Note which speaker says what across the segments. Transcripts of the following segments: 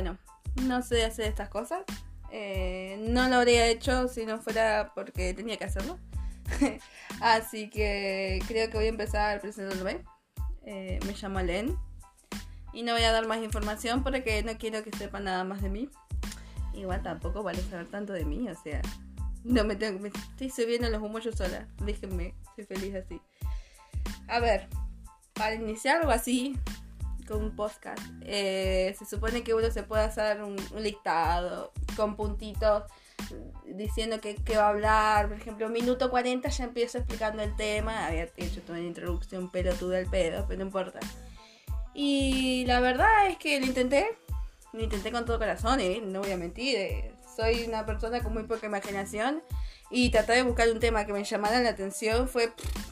Speaker 1: bueno, no sé hacer estas cosas. Eh, no lo habría hecho si no fuera porque tenía que hacerlo. Así que creo que voy a empezar presentándome. Eh, me llamo Len. Y no voy a dar más información porque no quiero que sepan nada más de mí. Igual tampoco vale saber tanto de mí, o sea, no me tengo, me estoy subiendo los humos yo sola. Déjenme, soy feliz así. A ver, para iniciar algo así, con un podcast, eh, se supone que uno se puede hacer un, un con puntitos diciendo que, que, va a hablar. Por ejemplo, minuto 40 ya empiezo explicando el tema. Había hecho toda una introducción pelotuda del pedo, pero no importa. Y la verdad es que lo intenté. Lo intenté con todo corazón, ¿eh? no voy a mentir. Eh. Soy una persona con muy poca imaginación. Y tratar de buscar un tema que me llamara la atención fue pff,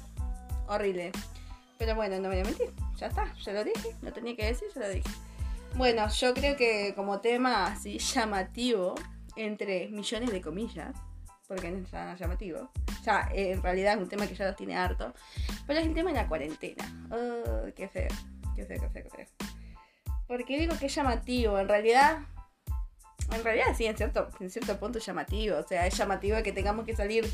Speaker 1: horrible. Pero bueno, no voy a mentir. Ya está, ya lo dije. No tenía que decir, ya lo dije. Bueno, yo creo que como tema así llamativo, entre millones de comillas, porque no es nada llamativo. Ya, eh, en realidad es un tema que ya los tiene harto. Pero es el tema de la cuarentena. Oh, qué feo, qué feo, qué feo, qué feo. Porque digo que es llamativo, en realidad. En realidad sí, en cierto, en cierto punto es llamativo. O sea, es llamativo que tengamos que salir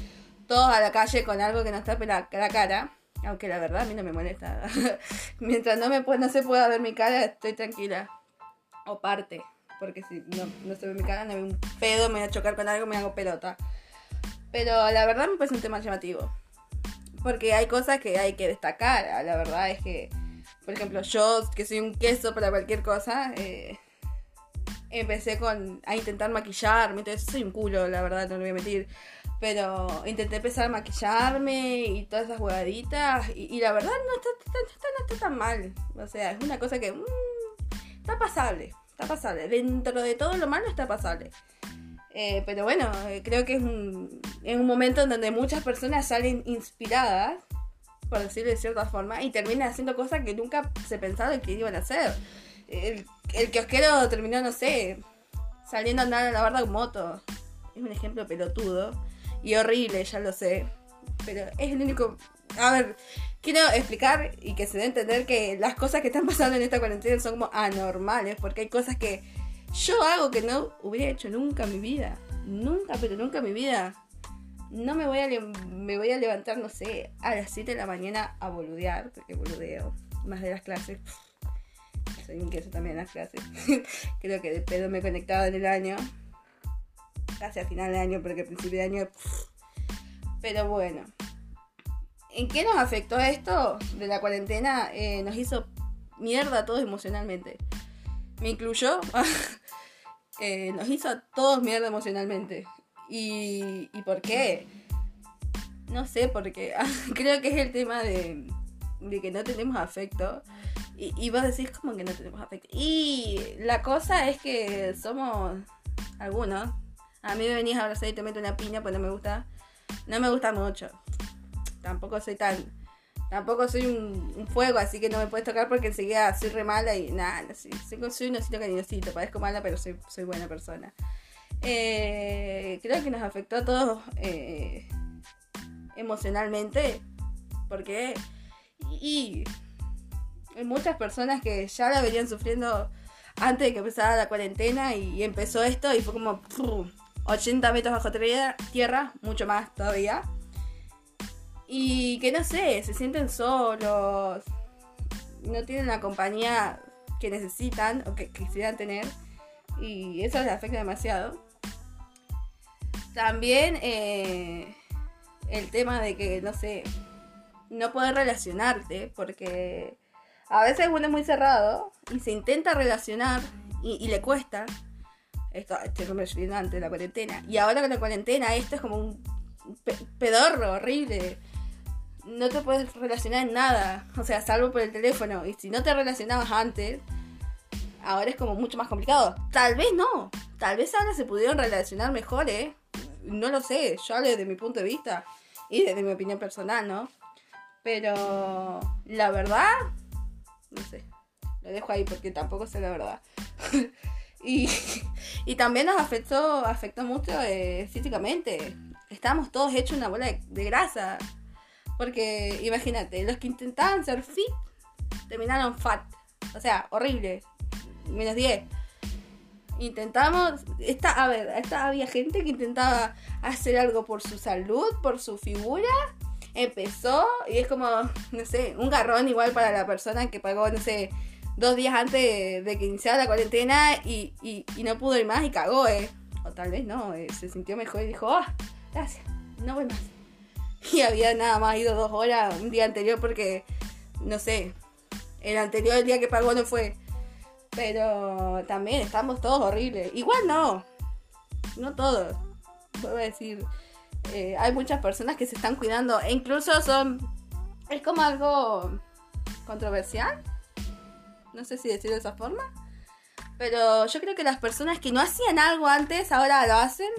Speaker 1: todos a la calle con algo que nos tape la, la cara. Aunque la verdad a mí no me molesta. Mientras no, me, no se pueda ver mi cara, estoy tranquila. O parte porque si no, no se ve mi cara, no veo un pedo, me voy a chocar con algo, me hago pelota. Pero la verdad me parece un tema llamativo. Porque hay cosas que hay que destacar. La verdad es que, por ejemplo, yo que soy un queso para cualquier cosa, eh, empecé con a intentar maquillarme. Entonces soy un culo, la verdad, no lo voy a mentir. Pero intenté empezar a maquillarme y todas esas jugaditas. Y, y la verdad no está, está, está, no está tan mal. O sea, es una cosa que mmm, está pasable está pasable. Dentro de todo lo malo está pasable. Eh, pero bueno, eh, creo que es un, es un momento en donde muchas personas salen inspiradas, por decirlo de cierta forma, y terminan haciendo cosas que nunca se pensaron que iban a hacer. El, el kiosquero terminó, no sé, saliendo a andar a la barda con moto. Es un ejemplo pelotudo y horrible, ya lo sé. Pero es el único a ver, quiero explicar y que se dé a entender que las cosas que están pasando en esta cuarentena son como anormales, porque hay cosas que yo hago que no hubiera hecho nunca en mi vida. Nunca, pero nunca en mi vida. No me voy a, me voy a levantar, no sé, a las 7 de la mañana a boludear, porque boludeo más de las clases. Soy un queso también en las clases. Creo que de pedo me he conectado en el año. Casi a final de año, porque al principio de año. Pero bueno, ¿En qué nos afectó esto de la cuarentena? Eh, nos hizo mierda a todos emocionalmente. Me incluyó. eh, nos hizo a todos mierda emocionalmente. ¿Y, ¿Y por qué? No sé, porque creo que es el tema de que no tenemos afecto. Y, y vos decís como que no tenemos afecto. Y la cosa es que somos algunos. A mí me venís a abrazar y te meto una piña, pues no me gusta. No me gusta mucho tampoco soy tan. Tampoco soy un, fuego, así que no me puedes tocar porque enseguida soy re mala y nada, soy, soy un osito cariñosito, parezco mala, pero soy, soy buena persona. Eh, creo que nos afectó a todos eh, emocionalmente, porque. Y, hay muchas personas que ya la venían sufriendo antes de que empezara la cuarentena y, empezó esto y fue como 80 metros bajo tierra, mucho más todavía. Y que no sé, se sienten solos, no tienen la compañía que necesitan o que quisieran tener. Y eso les afecta demasiado. También eh, el tema de que, no sé, no poder relacionarte, porque a veces uno es muy cerrado y se intenta relacionar y, le cuesta. Esto, estoy refiriendo antes de la cuarentena. Y ahora con la cuarentena, esto es como un pedorro horrible no te puedes relacionar en nada, o sea, salvo por el teléfono. Y si no te relacionabas antes, ahora es como mucho más complicado. Tal vez no, tal vez ahora se pudieron relacionar mejor, ¿eh? No lo sé, yo hablo desde mi punto de vista y desde mi opinión personal, ¿no? Pero la verdad, no sé, lo dejo ahí porque tampoco sé la verdad. y, y, también nos afectó, afectó mucho eh, físicamente. Estábamos todos hechos una bola de, grasa. Porque imagínate, los que intentaban ser fit terminaron fat. O sea, horrible. Menos 10. Intentamos, está, a ver, está, había gente que intentaba hacer algo por su salud, por su figura. Empezó y es como, no sé, un garrón igual para la persona que pagó, no sé, dos días antes de que iniciara la cuarentena y, y, no pudo ir más y cagó, eh. O tal vez no, eh, se sintió mejor y dijo, ah, gracias, no voy más. Y había nada más ido dos horas un día anterior porque, no sé, el anterior, el día que pagó no fue. Pero también estamos todos horribles. Igual no. No todos. Voy a decir. Eh, hay muchas personas que se están cuidando. E incluso son. Es como algo controversial. No sé si decirlo de esa forma. Pero yo creo que las personas que no hacían algo antes ahora lo hacen.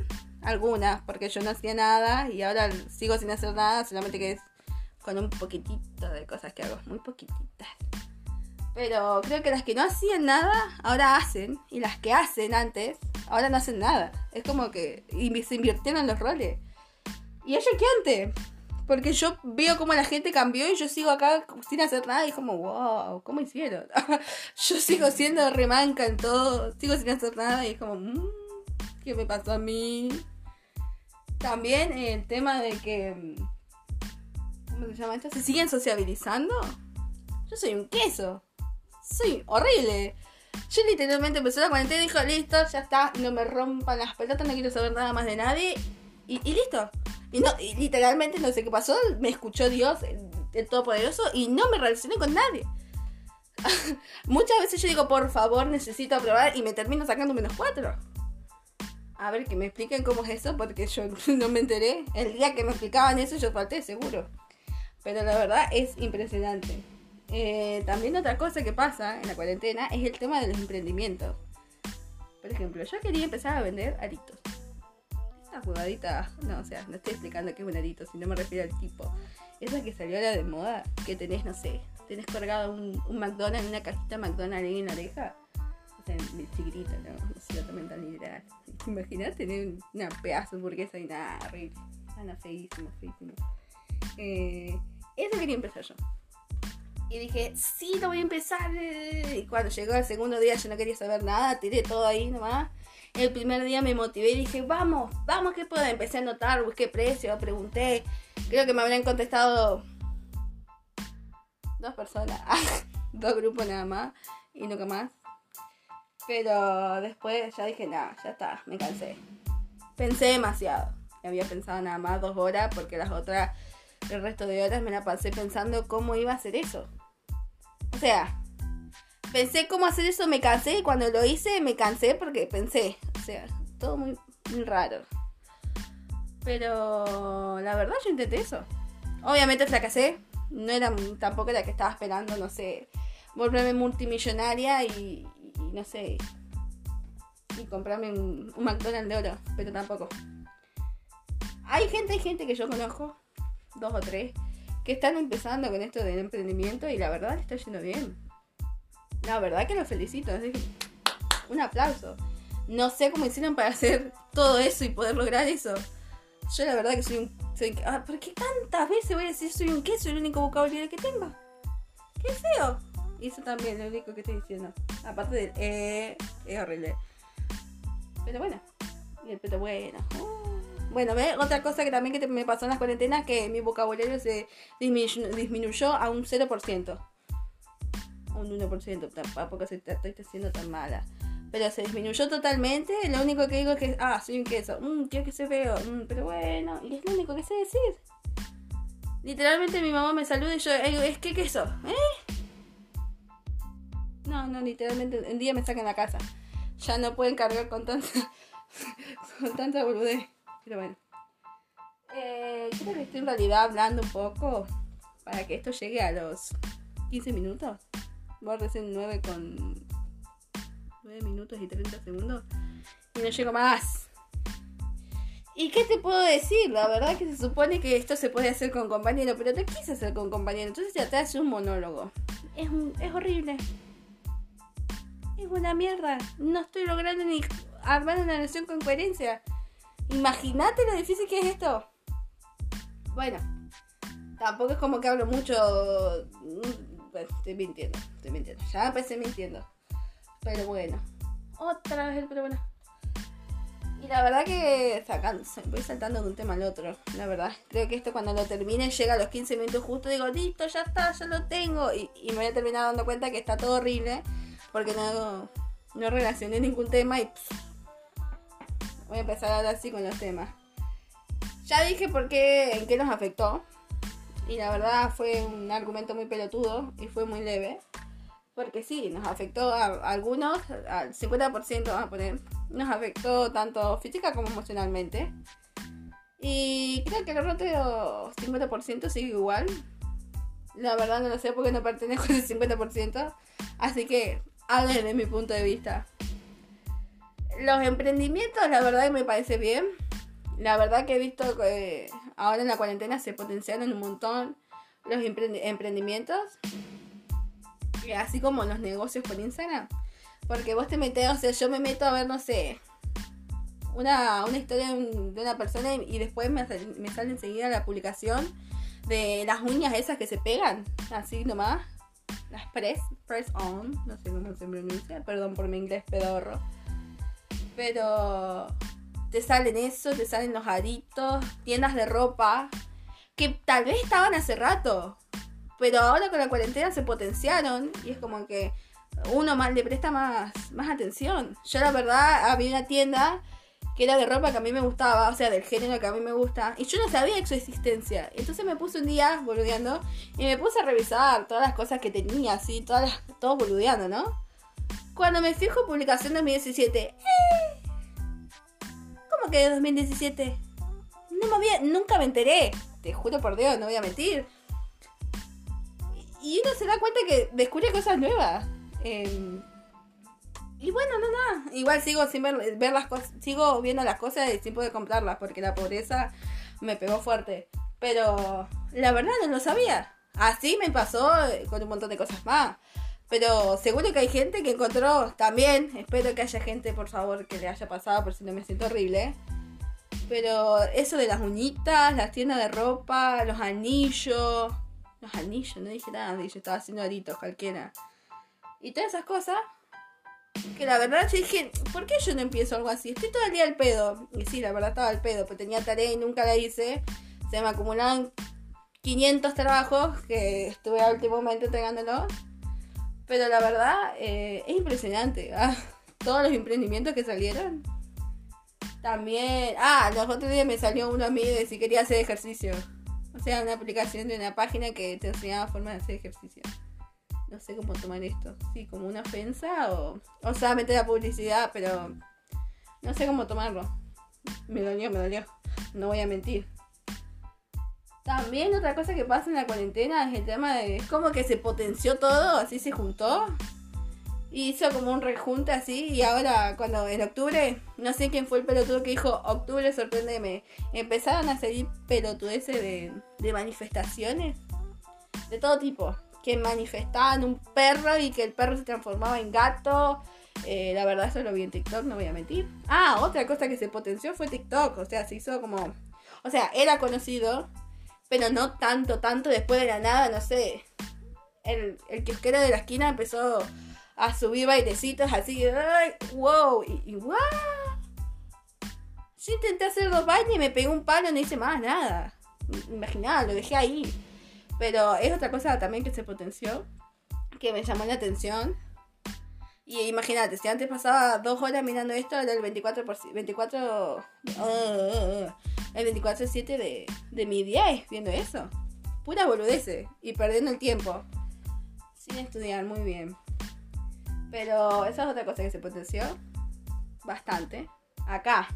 Speaker 1: Algunas, porque yo no hacía nada y ahora sigo sin hacer nada, solamente que es con un poquitito de cosas que hago, muy poquititas. Pero creo que las que no hacían nada, ahora hacen. Y las que hacen antes, ahora no hacen nada. Es como que se invirtieron los roles. Y es choqueante. Porque yo veo cómo la gente cambió y yo sigo acá sin hacer nada y como, wow, ¿cómo hicieron? yo sigo siendo remanca en todo, sigo sin hacer nada y es como, mmm, ¿qué me pasó a mí? También el tema de que, ¿cómo se llama esto? ¿Se siguen sociabilizando? Yo soy un queso soy horrible. Yo literalmente empecé la cuarentena y dijo, listo, ya está, no me rompan las pelotas, no quiero saber nada más de nadie. Y, listo. Y, no, literalmente no sé qué pasó, me escuchó Dios, el, Todopoderoso, y no me relacioné con nadie. Muchas veces yo digo, por favor, necesito aprobar y me termino sacando menos cuatro. A ver, que me expliquen cómo es eso, porque yo no me enteré. El día que me explicaban eso yo falté, seguro. Pero la verdad es impresionante. Eh, también otra cosa que pasa en la cuarentena es el tema de los emprendimientos. Por ejemplo, yo quería empezar a vender aritos. Esa no, o sea, no estoy explicando qué es un arito, sino me refiero al tipo. Esa que salió ahora de moda, que tenés, no sé, tenés cargado un, un McDonald's, una cajita McDonald's ahí en la oreja. O sea, chiquitita, ¿no? No sé, también tan literal. Imaginás tener una pedazo de hamburguesa y nada, horrible. Nada, feísimo, feísimo. Eh, eso quería empezar yo. Y dije, sí, lo voy a empezar. Y cuando llegó el segundo día yo no quería saber nada, tiré todo ahí nomás. El primer día me motivé y dije, vamos, vamos, que puedo? Empecé a anotar, busqué precio, pregunté. Creo que me habrían contestado dos personas, dos grupos nada más y nunca más. Pero después ya dije, nada, ya está, me cansé. Pensé demasiado. Había pensado nada más dos horas porque las otras el resto de horas me la pasé pensando cómo iba a hacer eso. O sea, pensé cómo hacer eso, me cansé y cuando lo hice me cansé porque pensé. O sea, todo muy, raro. Pero la verdad yo intenté eso. Obviamente fracasé. No era tampoco la que estaba esperando, no sé, volverme multimillonaria y, no sé, y comprarme un, un McDonald's de oro, pero tampoco. Hay gente, hay gente que yo conozco dos o tres, que están empezando con esto del emprendimiento y la verdad está yendo bien. La verdad que los felicito. un aplauso. No sé cómo hicieron para hacer todo eso y poder lograr eso. Yo la verdad que soy un... ah, ¿Por qué tantas veces voy a decir soy un queso el único vocabulario que tengo? ¡Qué feo! Y eso también es lo único que estoy diciendo. Aparte del eh, es horrible. Pero bueno. Y el pero bueno. Uh. Bueno, ¿ves? Otra cosa que también que me pasó en las cuarentenas que mi vocabulario se disminuyó, a un 0%. Un 1%, tampoco se estoy siendo tan mala. Pero se disminuyó totalmente. Lo único que digo es que, ah, soy un queso. Mmm, quiero que se veo. Mm, pero bueno, y es lo único que sé decir. Literalmente mi mamá me saluda y yo, es que queso, ¿eh? No, no, literalmente un día me sacan la casa. Ya no pueden cargar con tanta, con tanta boludez. Pero bueno. Eh, creo que estoy en realidad hablando un poco para que esto llegue a los 15 minutos. Voy recién 9 con 9 minutos y 30 segundos. Y no llego más. ¿Y qué te puedo decir? La verdad que se supone que esto se puede hacer con compañero, pero te quise hacer con compañero. Entonces ya te hace un monólogo. Es, es horrible. Es una mierda. No estoy logrando ni armar una nación con coherencia. Imagínate lo difícil que es esto. Bueno, tampoco es como que hablo mucho. Mm, estoy mintiendo, estoy mintiendo. Ya empecé mintiendo. Pero bueno, Otra vez el pero bueno. Y la verdad que voy saltando de un tema al otro, la verdad. Creo que esto cuando lo termine llega a los 15 minutos justo, digo, listo, ya está, ya lo tengo. Y, me voy a terminar dando cuenta que está todo horrible porque no, no relacioné ningún tema y voy a empezar a hablar así con los temas. Ya dije por qué, en qué nos afectó. Y la verdad fue un argumento muy pelotudo y fue muy leve. Porque sí, nos afectó a, algunos, al 50% vamos a poner. Nos afectó tanto física como emocionalmente. Y creo que el otro 50% sigue igual. La verdad no lo sé porque no pertenezco al 50%. Así que hablen de mi punto de vista. Los emprendimientos, la verdad que me parece bien. La verdad que he visto que ahora en la cuarentena se potenciaron un montón los emprendimientos así como los negocios por Instagram. Porque vos te metes, o sea, yo me meto a ver, no sé, una, historia de una persona y, después me, me sale enseguida la publicación de las uñas esas que se pegan, así nomás. Las press, press on, no sé cómo se pronuncia, perdón por mi inglés pedorro. Pero te salen eso, te salen los aritos, tiendas de ropa, que tal vez estaban hace rato, pero ahora con la cuarentena se potenciaron y es como que uno más le presta más, más atención. Yo la verdad había una tienda que era de ropa que a mí me gustaba, o sea, del género que a mí me gusta, y yo no sabía de su existencia. Entonces me puse un día boludeando y me puse a revisar todas las cosas que tenía, así, todas las, todo boludeando, ¿no? Cuando me fijo publicación 2017, ¡eh! ¿Cómo que de 2017? No me había, nunca me enteré, te juro por Dios, no voy a mentir y uno se da cuenta que descubre cosas nuevas. Em, y bueno, no, nada. Igual sigo sin ver, las cosas, sigo viendo las cosas y sin poder comprarlas porque la pobreza me pegó fuerte. Pero la verdad no lo sabía. Así me pasó con un montón de cosas más. Pero seguro que hay gente que encontró también. Espero que haya gente, por favor, que le haya pasado, por si no me siento horrible. Pero eso de las uñitas, las tiendas de ropa, los anillos, los anillos, no dije nada, yo estaba haciendo aritos cualquiera. Y todas esas cosas. Que la verdad yo dije, ¿por qué yo no empiezo algo así? Estoy todo el día al pedo. Y sí, la verdad estaba al pedo, pero tenía tarea y nunca la hice. Se me acumulaban 500 trabajos que estuve al último momento entregándolo. Pero la verdad eh, es impresionante. Ah, todos los emprendimientos que salieron. También, ah, los otros días me salió uno a mí de si quería hacer ejercicio. O sea, una aplicación de una página que te enseñaba forma de hacer ejercicio. No sé cómo tomar esto. Sí, como una ofensa o, o solamente la publicidad, pero no sé cómo tomarlo. Me dolió, me dolió. No voy a mentir. También otra cosa que pasa en la cuarentena es el tema de... Es como que se potenció todo, así se juntó hizo como un rejunte así y ahora cuando en octubre, no sé quién fue el pelotudo que dijo, octubre sorprendeme, empezaron a salir pelotudeces de, de manifestaciones de todo tipo, que manifestaban un perro y que el perro se transformaba en gato. Eh, la verdad eso lo vi en TikTok, no voy a mentir. Ah, otra cosa que se potenció fue TikTok, o sea, se hizo como... O sea, era conocido, pero no tanto, tanto después de la nada, no sé. El, el kiosquero de la esquina empezó a subir bailecitos así, ay, wow, y, y wow. Yo intenté hacer dos bailes y me pegué un palo y no hice más nada. Imaginaba, lo dejé ahí. Pero es otra cosa también que se potenció, que me llamó la atención. Y imagínate, si antes pasaba dos horas mirando esto, era el 24 por 24 el 24-7 de, de mi día viendo eso. Pura boludece y perdiendo el tiempo. Sin estudiar, muy bien. Pero esa es otra cosa que se potenció bastante. Acá.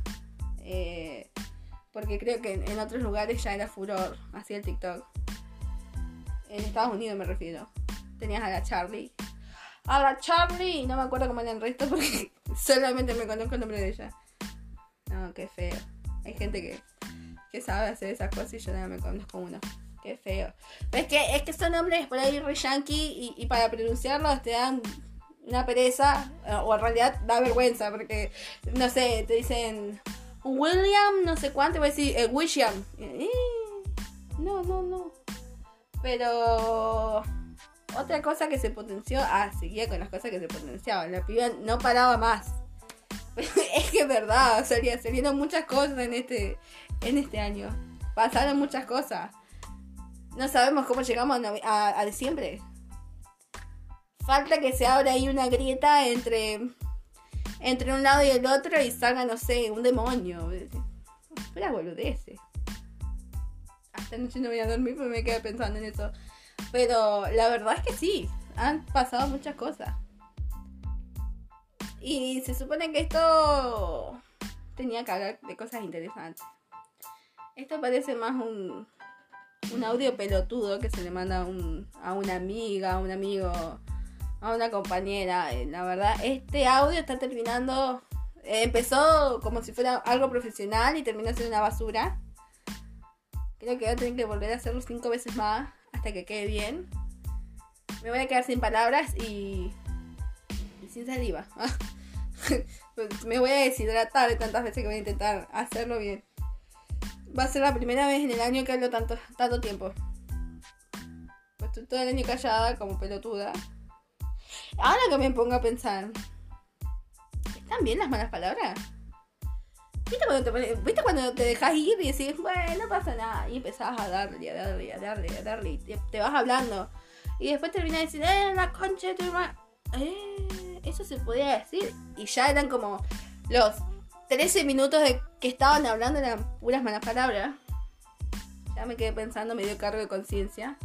Speaker 1: Eh, porque creo que en otros lugares ya era furor, así el TikTok. En Estados Unidos me refiero. Tenías a la Charlie. A la Charlie, no me acuerdo cómo era el resto porque solamente me conozco el nombre de ella. No, qué feo. Hay gente que, que sabe hacer esas cosas y yo no me conozco uno. Qué feo. es que, es que son nombres por ahí re yankee y, y para pronunciarlos te dan una pereza, eh, o en realidad da vergüenza, porque, no sé, te dicen William, no sé cuánto, voy a decir eh, William. no, no, no. Pero otra cosa que se potenció, ah, seguía con las cosas que se potenciaban. La piba no paraba más. es que es verdad, salieron, salieron muchas cosas en este, en este año. Pasaron muchas cosas. No sabemos cómo llegamos a, diciembre. Falta que se abra ahí una grieta entre, entre un lado y el otro y salga, no sé, un demonio. Espera boludeces. Hasta noche no voy a dormir porque me quedé pensando en eso. Pero la verdad es que sí, han pasado muchas cosas. Y se supone que esto tenía que hablar de cosas interesantes. Esto parece más un, un audio pelotudo que se le manda a una amiga, a un amigo, a una compañera. Eh, la verdad, este audio está terminando. Eh, empezó como si fuera algo profesional y terminó siendo una basura. Creo que voy a tener que volver a hacerlo cinco veces más hasta que quede bien. Me voy a quedar sin palabras y, sin saliva. Pues me voy a deshidratar de tantas veces que voy a intentar hacerlo bien. Va a ser la primera vez en el año que hablo tanto, tanto tiempo. Pues estoy todo el año callada como pelotuda. Ahora que me pongo a pensar. ¿Están bien las malas palabras? ¿Viste cuando te, ¿viste cuando te dejas ir y decís, bueno, no pasa nada? Y empezás a darle, a darle, a darle, a darle. Y te, vas hablando. Y después terminas diciendo, eh, la concha de tu hermano. Eh eso se podía decir. Y ya eran como los 13 minutos de que estaban hablando, eran puras malas palabras. Ya me quedé pensando, me dio cargo de conciencia.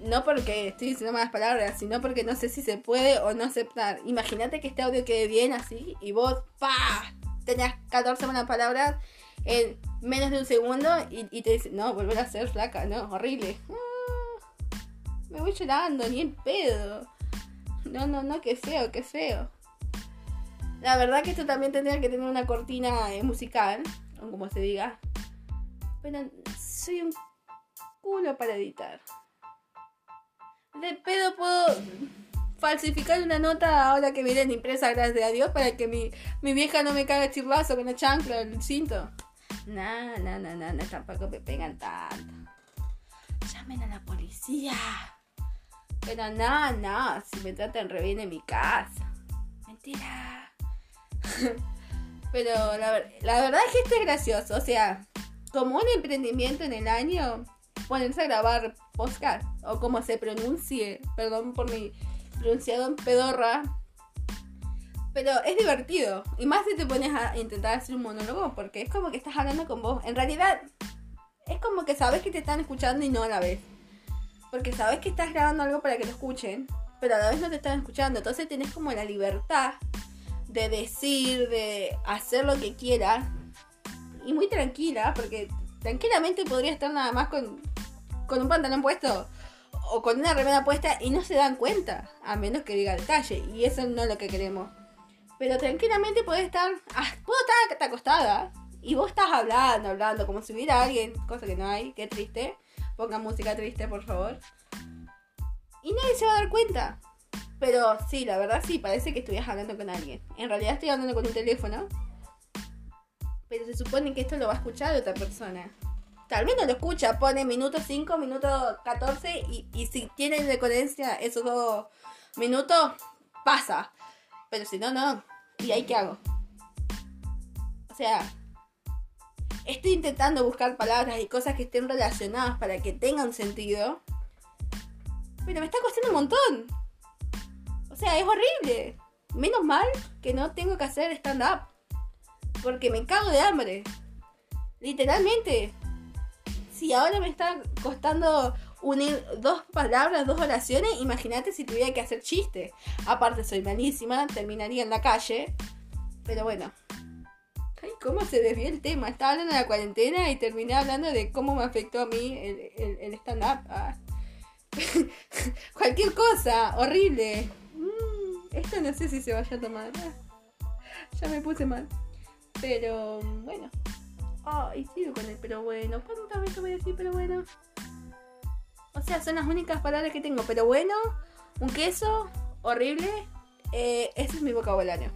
Speaker 1: No porque estoy diciendo malas palabras, sino porque no sé si se puede o no aceptar. Imagínate que este audio quede bien así y vos, pa, tenías 14 malas palabras en menos de un segundo y, te dicen, no, volver a ser flaca, no, horrible. Ah, me voy llorando, ni el pedo. No, no, no, qué feo, qué feo. La verdad que esto también tendría que tener una cortina eh, musical, o como se diga. Pero soy un culo para editar. De pedo puedo falsificar una nota ahora que viene impresa, gracias a Dios, para que mi, mi vieja no me cague chirlazo con la chancla, el cinto. No, no, no, no, no, tampoco me pegan tanto. Llamen a la policía. Pero no, no, si me tratan re bien en mi casa. Mentira. Pero la, la, verdad es que esto es gracioso. O sea, como un emprendimiento en el año, ponerse a grabar podcast o como se pronuncie, perdón por mi pronunciado en pedorra. Pero es divertido. Y más si te pones a intentar hacer un monólogo, porque es como que estás hablando con vos. En realidad, es como que sabes que te están escuchando y no a la vez. Porque sabes que estás grabando algo para que lo escuchen, pero a la vez no te están escuchando. Entonces tenés como la libertad de decir, de hacer lo que quieras. Y muy tranquila, porque tranquilamente podría estar nada más con, con un pantalón puesto o con una remera puesta y no se dan cuenta, a menos que diga detalle. Y eso no es lo que queremos. Pero tranquilamente podés estar, ah, puedo estar acostada y vos estás hablando, hablando, como si hubiera alguien, cosa que no hay, qué triste. Ponga música triste, por favor. Y nadie se va a dar cuenta. Pero sí, la verdad sí, parece que estuvieras hablando con alguien. En realidad estoy hablando con un teléfono. Pero se supone que esto lo va a escuchar otra persona. Tal vez no lo escucha, pone minuto 5, minuto 14 y, y si tiene decodencia esos dos minutos, pasa. Pero si no, no. ¿Y ahí qué hago? O sea, estoy intentando buscar palabras y cosas que estén relacionadas para que tengan sentido. Pero me está costando un montón. O sea, es horrible. Menos mal que no tengo que hacer stand-up. Porque me cago de hambre. Literalmente. Si ahora me está costando unir dos palabras, dos oraciones, imagínate si tuviera que hacer chiste. Aparte soy malísima, terminaría en la calle. Pero bueno, Ay, cómo se desvió el tema. Estaba hablando de la cuarentena y terminé hablando de cómo me afectó a mí el, stand-up. Ah. Cualquier cosa, horrible. Mm, esto no sé si se vaya a tomar. Ah, ya me puse mal. Pero bueno. Ay, sigo con el pero bueno. ¿Cuántas veces voy a decir pero bueno? O sea, son las únicas palabras que tengo. Pero bueno, un queso, horrible. Eh, ese es mi vocabulario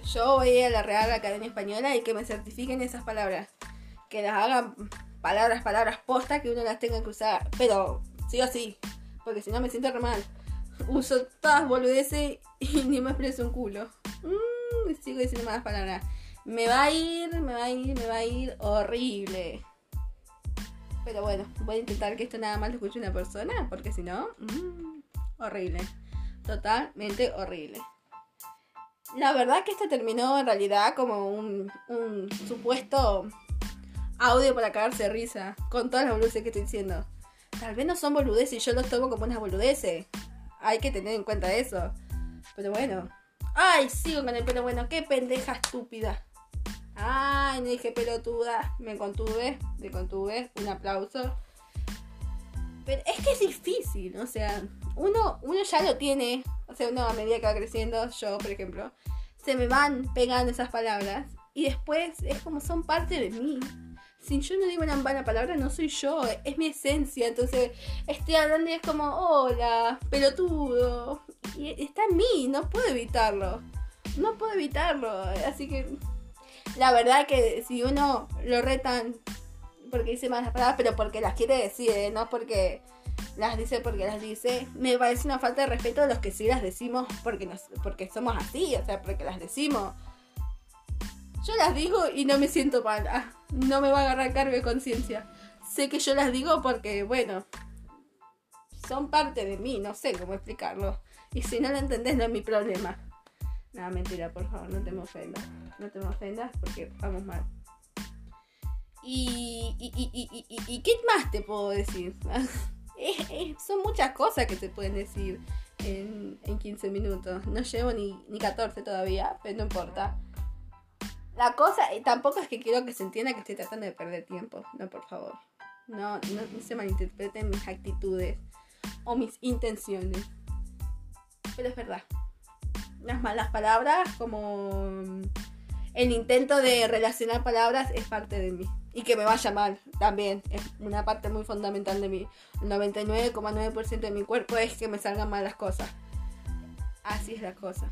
Speaker 1: yo voy a la Real Academia Española y que me certifiquen esas palabras. Que las hagan palabras, palabras posta que uno las tenga que usar. Pero sí o sí. Porque si no me siento re mal. Uso todas boludeces y ni me expreso un culo. Mmm, sigo diciendo más palabras. Me va a ir, me va a ir, me va a ir horrible. Pero bueno, voy a intentar que esto nada más lo escuche una persona, porque si no, mmm, horrible. Totalmente horrible. La verdad que esto terminó en realidad como un, un supuesto audio para cagarse de risa. Con todas las boludeces que estoy diciendo. Tal vez no son boludeces y yo los tomo como unas boludeces. Hay que tener en cuenta eso. Pero bueno. Ay, sigo con el pelo bueno. Qué pendeja estúpida. Ay, no dije pelotuda. Me contuve. Me contuve. Un aplauso. Pero es que es difícil. O sea, uno, uno ya lo tiene. O sea, uno a medida que va creciendo, yo, por ejemplo, se me van pegando esas palabras. Y después es como son parte de mí si yo no digo una mala palabra, no soy yo, es mi esencia. Entonces, estoy hablando y es como, hola, pelotudo. Y está en mí, no puedo evitarlo. No puedo evitarlo. Así que, la verdad que si uno lo retan porque dice malas palabras, pero porque las quiere decir, ¿eh? no porque las dice porque las dice, me parece una falta de respeto a los que sí las decimos porque, nos, porque somos así, o sea, porque las decimos. Yo las digo y no me siento mal. Ah, no me va a agarrar cargo de conciencia. Sé que yo las digo porque, bueno, son parte de mí, no sé cómo explicarlo. Y si no lo entendés, no es mi problema. Nada, mentira, por favor, no te ofendas. No te me ofendas porque vamos mal. Y, y, y, y, qué más te puedo decir? son muchas cosas que te pueden decir en, en 15 minutos. No llevo ni, ni 14 todavía, pero no importa. La cosa, y tampoco es que quiero que se entienda que estoy tratando de perder tiempo. No, por favor. No, no, se malinterpreten mis actitudes o mis intenciones. Pero es verdad. Las malas palabras, como el intento de relacionar palabras, es parte de mí. Y que me vaya mal también. Es una parte muy fundamental de mí. El 99,9% de mi cuerpo es que me salgan mal las cosas. Así es la cosa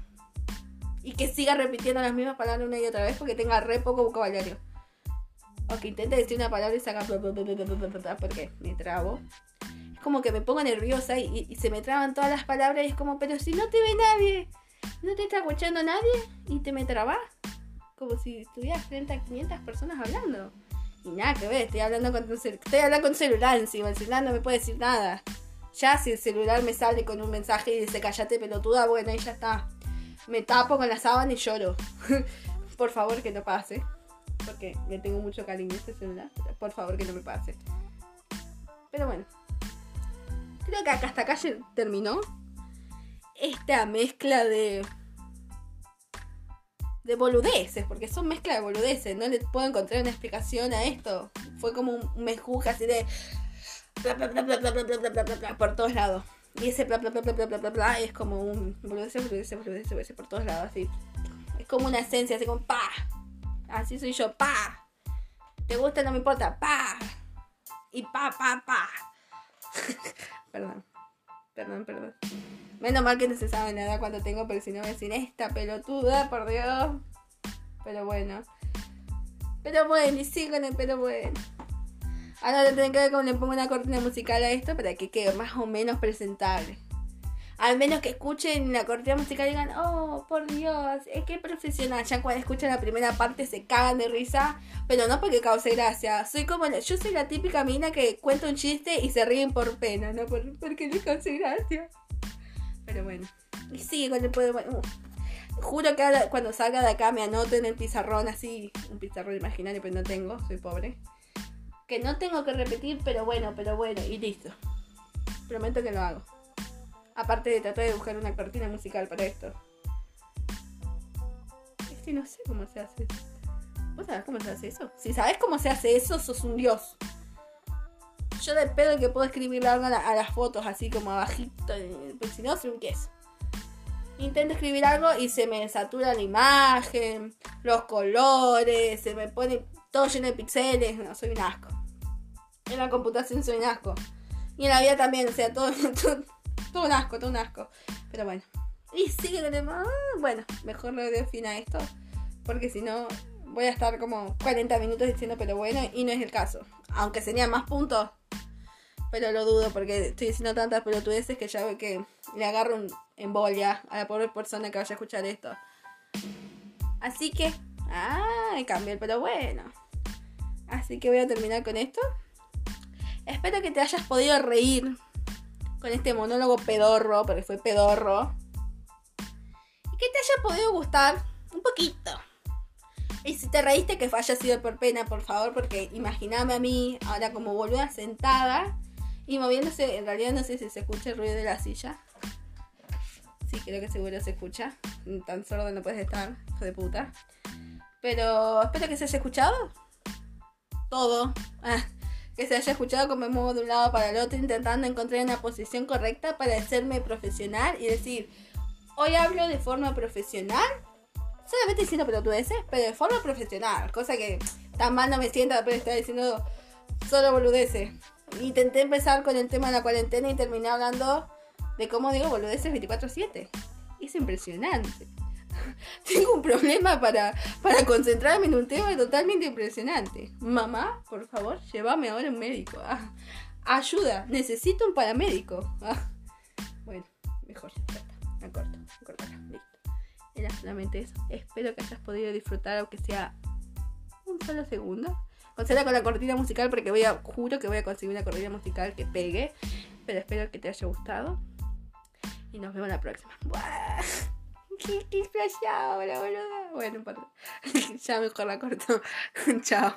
Speaker 1: y que siga repitiendo las mismas palabras una y otra vez porque tenga re poco vocabulario. O que intente decir una palabra y saca porque me trabo. Es como que me pongo nerviosa y, se me traban todas las palabras y es como, pero si no te ve nadie, no te está escuchando nadie y te me trabas. Como si estuvieras frente a 500 personas hablando. Y nada que ver, estoy hablando con, estoy hablando con celular encima, el celular no me puede decir nada. Ya si el celular me sale con un mensaje y dice callate pelotuda, bueno, ahí ya está me tapo con la sábana y lloro. por favor que no pase. Porque le tengo mucho cariño a este celular. Por favor que no me pase. Pero bueno. Creo que hasta acá terminó. Esta mezcla de. De boludeces, porque son mezcla de boludeces. No le puedo encontrar una explicación a esto. Fue como un mezcla así de. por todos lados. Y ese bla bla bla bla bla bla bla es como un boludece, boludece, boludece, boludece por todos lados, así. Es como una esencia, así como pa. Así soy yo, pa. ¿Te gusta? No me importa, pa. Y pa, pa, pa. perdón, perdón, perdón. Menos mal que no se sabe nada cuando tengo, pero si no me decir esta pelotuda, por Dios. Pero bueno. Pero bueno, y sigan pero bueno. Ahora tendré que ver cómo le pongo una cortina musical a esto para que quede más o menos presentable. Al menos que escuchen la cortina musical y digan, oh, por Dios, es que profesional. Ya cuando escuchan la primera parte se cagan de risa, pero no porque cause gracia. Soy como, yo soy la típica mina que cuenta un chiste y se ríen por pena, no por, porque les cause gracia. Pero bueno, y sigue con el poder. Juro que cuando salga de acá me anoto en el pizarrón así, un pizarrón imaginario, pero no tengo, soy pobre que no tengo que repetir, pero bueno, pero bueno, y listo. Prometo que lo hago. Aparte de tratar de buscar una cortina musical para esto. Es que no sé cómo se hace. ¿Vos sabés cómo se hace eso? Si sabes cómo se hace eso, sos un dios. Yo de pedo que puedo escribir algo a, las fotos así como abajito, pues si no, soy un queso. Intento escribir algo y se me satura la imagen, los colores, se me pone todo lleno de pixeles, no, soy un asco. En la computación soy un asco. Y en la vida también, o sea, todo, un asco, todo un asco. Pero bueno. Y sigue con el... Bueno, mejor lo defina esto. Porque si no, voy a estar como 40 minutos diciendo pero bueno. Y no es el caso. Aunque serían más puntos. Pero lo dudo porque estoy diciendo tantas pelotudeces que ya veo que le agarro un embolia a la pobre persona que vaya a escuchar esto. Así que, ah, cambié el pero bueno. Así que voy a terminar con esto. Espero que te hayas podido reír con este monólogo pedorro, porque fue pedorro. Y que te haya podido gustar un poquito. Y si te reíste, que haya sido por pena, por favor, porque imagíname a mí ahora como boluda sentada y moviéndose. En realidad no sé si se escucha el ruido de la silla. Sí, creo que seguro se escucha. Tan sordo no puedes estar, hijo de puta. Pero espero que se haya escuchado todo. Ah, que se haya escuchado como me muevo de un lado para el otro intentando encontrar una posición correcta para hacerme profesional y decir, hoy hablo de forma profesional solamente diciendo pelotudeces, pero de forma profesional, cosa que tan mal no me sienta de estar diciendo solo boludeces. Intenté empezar con el tema de la cuarentena y terminé hablando de cómo digo boludeces 24/7. Es impresionante. Tengo un problema para, para concentrarme en un tema totalmente impresionante. Mamá, por favor, llévame ahora un médico. Ah, ayuda, necesito un paramédico. Ah, bueno, mejor, ya está. Me corto, me corto, listo. Era solamente eso. Espero que hayas podido disfrutar, aunque sea un solo segundo. Considera con la cortina musical porque voy a, juro que voy a conseguir una cortina musical que pegue. Pero espero que te haya gustado. Y nos vemos la próxima. ¡Buah! ¿Qué, qué la boluda? Bueno, ya mejor la corto. Chao.